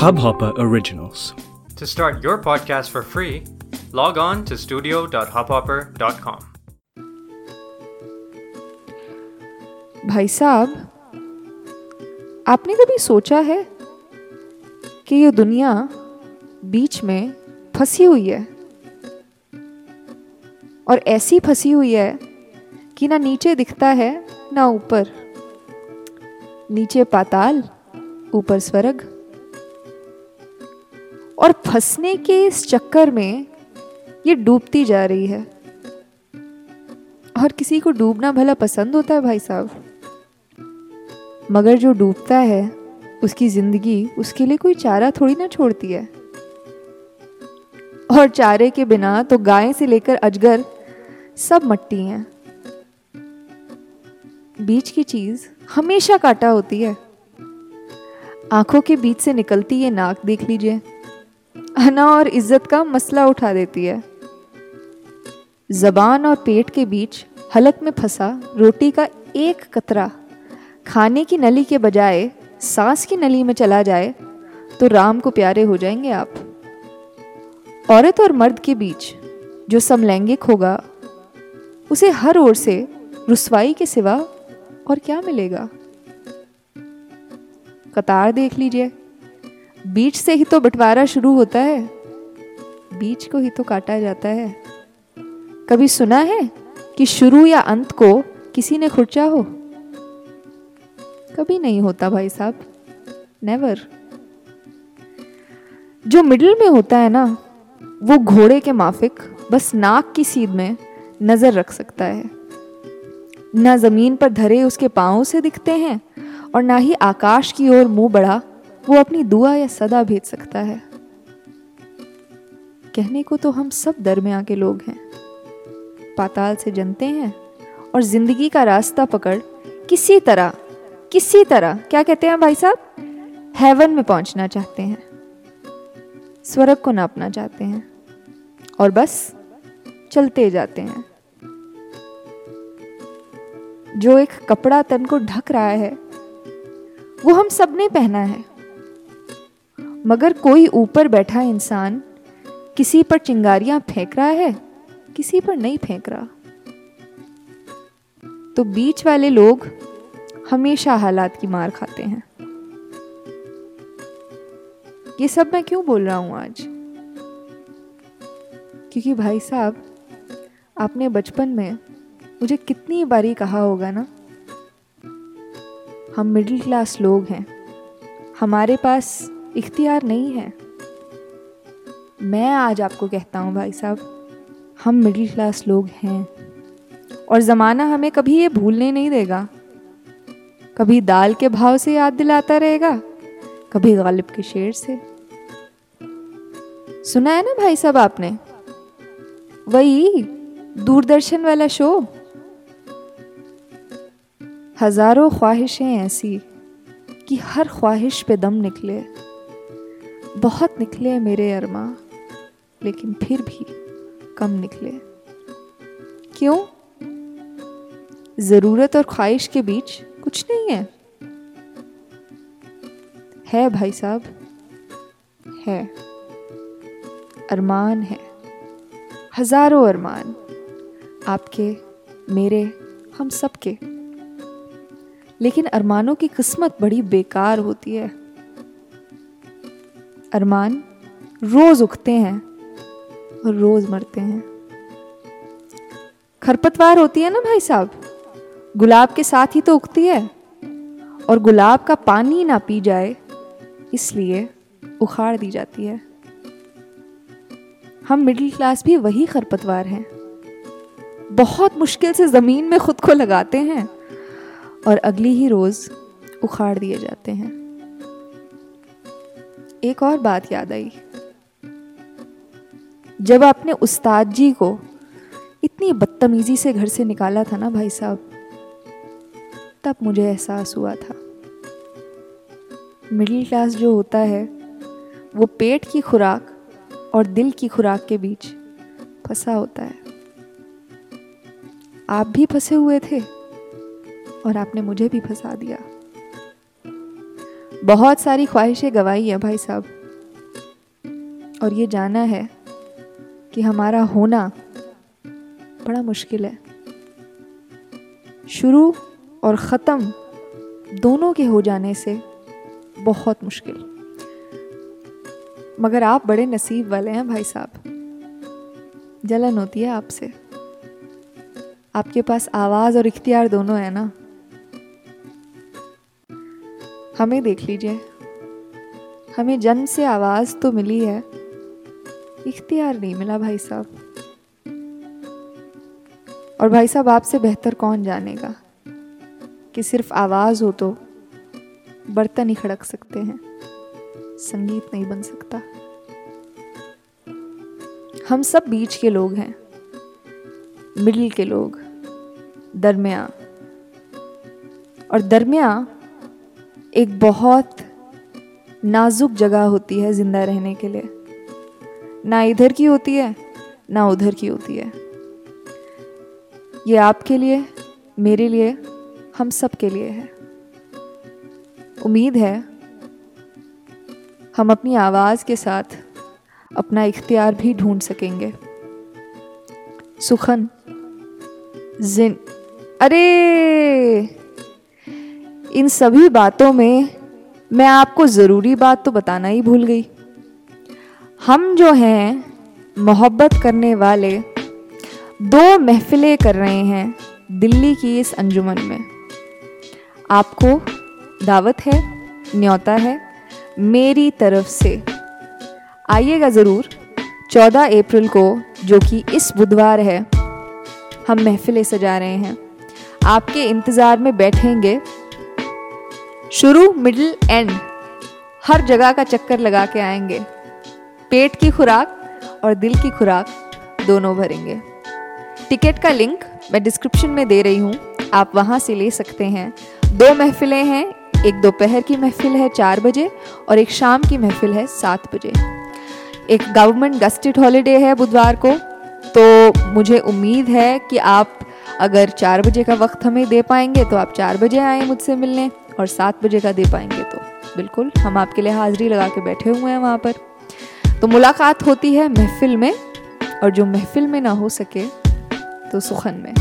Hubhopper Originals. To start your podcast for free, log on to studio.hubhopper.com. भाई साहब आपने कभी सोचा है कि ये दुनिया बीच में फंसी हुई है और ऐसी फंसी हुई है कि ना नीचे दिखता है ना ऊपर नीचे पाताल, ऊपर स्वर्ग। और फंसने के इस चक्कर में ये डूबती जा रही है। और किसी को डूबना भला पसंद होता है भाई साहब। मगर जो डूबता है, उसकी ज़िंदगी, उसके लिए कोई चारा थोड़ी ना छोड़ती है। और चारे के बिना तो गाय से लेकर अजगर सब मट्टी हैं। बीच की चीज़ हमेशा काटा होती है। आँखों के बीच से निकलती ये नाक देख लीजिए। अना और इज़्ज़त का मसला उठा देती है। जबान और पेट के बीच हलक में फंसा रोटी का एक कतरा खाने की नली के बजाय सांस की नली में चला जाए तो राम को प्यारे हो जाएँगे आप। औरत और मर्द के बीच जो समलैंगिक होगा, उसे हर ओर से रुसवाई के सिवा और क्या मिलेगा? कतार देख लीजिए। बीच से ही तो बंटवारा शुरू होता है। बीच को ही तो काटा जाता है। कभी सुना है कि शुरू या अंत को किसी ने खुर्चा हो? कभी नहीं होता भाई साहब। नेवर जो मिडिल में होता है ना, वो घोड़े के माफिक, बस नाक की सीध में नज़र रख सकता है। ना ज़मीन पर धरे उसके पाँव से दिखते हैं और ना ही आकाश की ओर मुँह बढ़ा वो अपनी दुआ या सदा भेज सकता है। कहने को तो हम सब दरमिया के लोग हैं। पाताल से जनते हैं और ज़िंदगी का रास्ता पकड़, किसी तरह किसी तरह, क्या कहते हैं भाई साहब? हेवन में पहुँचना चाहते हैं। स्वर्ग को नापना चाहते हैं। और बस, चलते जाते हैं। जो एक कपड़ा तन को ढक रहा है, वो हम सबने पहना है। मगर कोई ऊपर बैठा इंसान किसी पर चिंगारियाँ फेंक रहा है, किसी पर नहीं फेंक रहा। तो बीच वाले लोग हमेशा हालात की मार खाते हैं। ये सब मैं क्यों बोल रहा हूँ आज? क्योंकि भाई साहब, आपने बचपन में मुझे कितनी बारी कहा होगा ना? हम मिडिल क्लास लोग हैं। हमारे पास इख्तियार नहीं है। मैं आज आपको कहता हूँ भाई साहब, हम मिडिल क्लास लोग हैं। और ज़माना हमें कभी ये भूलने नहीं देगा। कभी दाल के भाव से याद दिलाता रहेगा, कभी गालिब के शेर से। सुना है ना भाई साहब आपने? वही दूरदर्शन वाला शो? हज़ारों ख्वाहिशें ऐसी कि हर ख्वाहिश पे दम निकले। बहुत निकले मेरे अरमा, लेकिन फिर भी कम निकले। क्यों? ज़रूरत और ख्वाहिश के बीच कुछ नहीं है। है भाई साहब, है। अरमान है। हज़ारों अरमान आपके, मेरे, हम सबके लेकिन अरमानों की किस्मत बड़ी बेकार होती है। अरमान रोज उगते हैं और रोज मरते हैं। खरपतवार होती है ना भाई साहब? गुलाब के साथ ही तो उगती है। और गुलाब का पानी ना पी जाए, इसलिए उखाड़ दी जाती है। हम मिडिल क्लास भी वही खरपतवार हैं। बहुत मुश्किल से ज़मीन में खुद को लगाते हैं। और अगली ही रोज़ उखाड़ दिए जाते हैं। एक और बात याद आई। जब आपने उस्ताद जी को इतनी बदतमीजी से घर से निकाला था ना भाई साहब, तब मुझे एहसास हुआ था। मिडिल क्लास जो होता है, वो पेट की खुराक और दिल की खुराक के बीच फंसा होता है। आप भी फंसे हुए थे? और आपने मुझे भी फंसा दिया। बहुत सारी ख्वाहिशें गवाई हैं भाई साहब। और ये जाना है कि हमारा होना बड़ा मुश्किल है। शुरू और ख़त्म दोनों के हो जाने से बहुत मुश्किल। मगर आप बड़े नसीब वाले हैं भाई साहब। जलन होती है आपसे। आपके पास आवाज़ और इख्तियार दोनों है ना। हमें देख लीजिए। हमें जन्म से आवाज़ तो मिली है। इख्तियार नहीं मिला भाई साहब। और भाई साहब, आपसे बेहतर कौन जानेगा कि सिर्फ़ आवाज़ हो तो बर्तन ही खड़क सकते हैं? संगीत नहीं बन सकता। हम सब बीच के लोग हैं। मिडिल के लोग। दरमिया। और दरमिया एक बहुत नाजुक जगह होती है ज़िंदा रहने के लिए। ना इधर की होती है, ना उधर की होती है। ये आपके लिए, मेरे लिए, हम सब के लिए है। उम्मीद है, हम अपनी आवाज़ के साथ अपना इख्तियार भी ढूंढ सकेंगे। सुखन, जिन, अरे! इन सभी बातों में मैं आपको ज़रूरी बात तो बताना ही भूल गई। हम जो हैं, मोहब्बत करने वाले दो महफिलें कर रहे हैं दिल्ली की इस अंजुमन में। आपको दावत है, न्योता है मेरी तरफ़ से। आइएगा ज़रूर 14 अप्रैल को, जो कि इस बुधवार है, हम महफिलें सजा रहे हैं। आपके इंतज़ार में बैठेंगे शुरू मिडिल एंड हर जगह का चक्कर लगा के आएँगे। पेट की खुराक और दिल की खुराक दोनों भरेंगे। टिकट का लिंक मैं डिस्क्रिप्शन में दे रही हूँ, आप वहाँ से ले सकते हैं। दो महफिलें हैं, एक दोपहर की महफिल है चार बजे और एक शाम की महफिल है सात बजे। एक गवर्नमेंट गस्टेड हॉलीडे है बुधवार को तो मुझे उम्मीद है कि आप अगर चार बजे का वक्त हमें दे पाएँगे तो आप चार बजे आए मुझसे मिलने। और सात बजे का दे पाएँगे तो। बिल्कुल, हम आपके लिए हाज़िरी लगा के बैठे हुए हैं वहाँ पर। तो मुलाकात होती है महफिल में, और जो महफिल में ना हो सके तो सुखन में।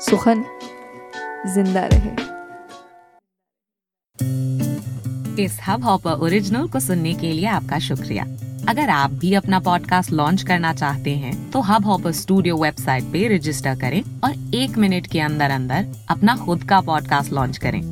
सुखन, ज़िंदा रहे। इस हब हॉपर ओरिजिनल को सुनने के लिए आपका शुक्रिया। अगर आप भी अपना पॉडकास्ट लॉन्च करना चाहते हैं तो हब हॉपर स्टूडियो वेबसाइट पे रजिस्टर करें और एक मिनट के अंदर अंदर अपना खुद का पॉडकास्ट लॉन्च करें।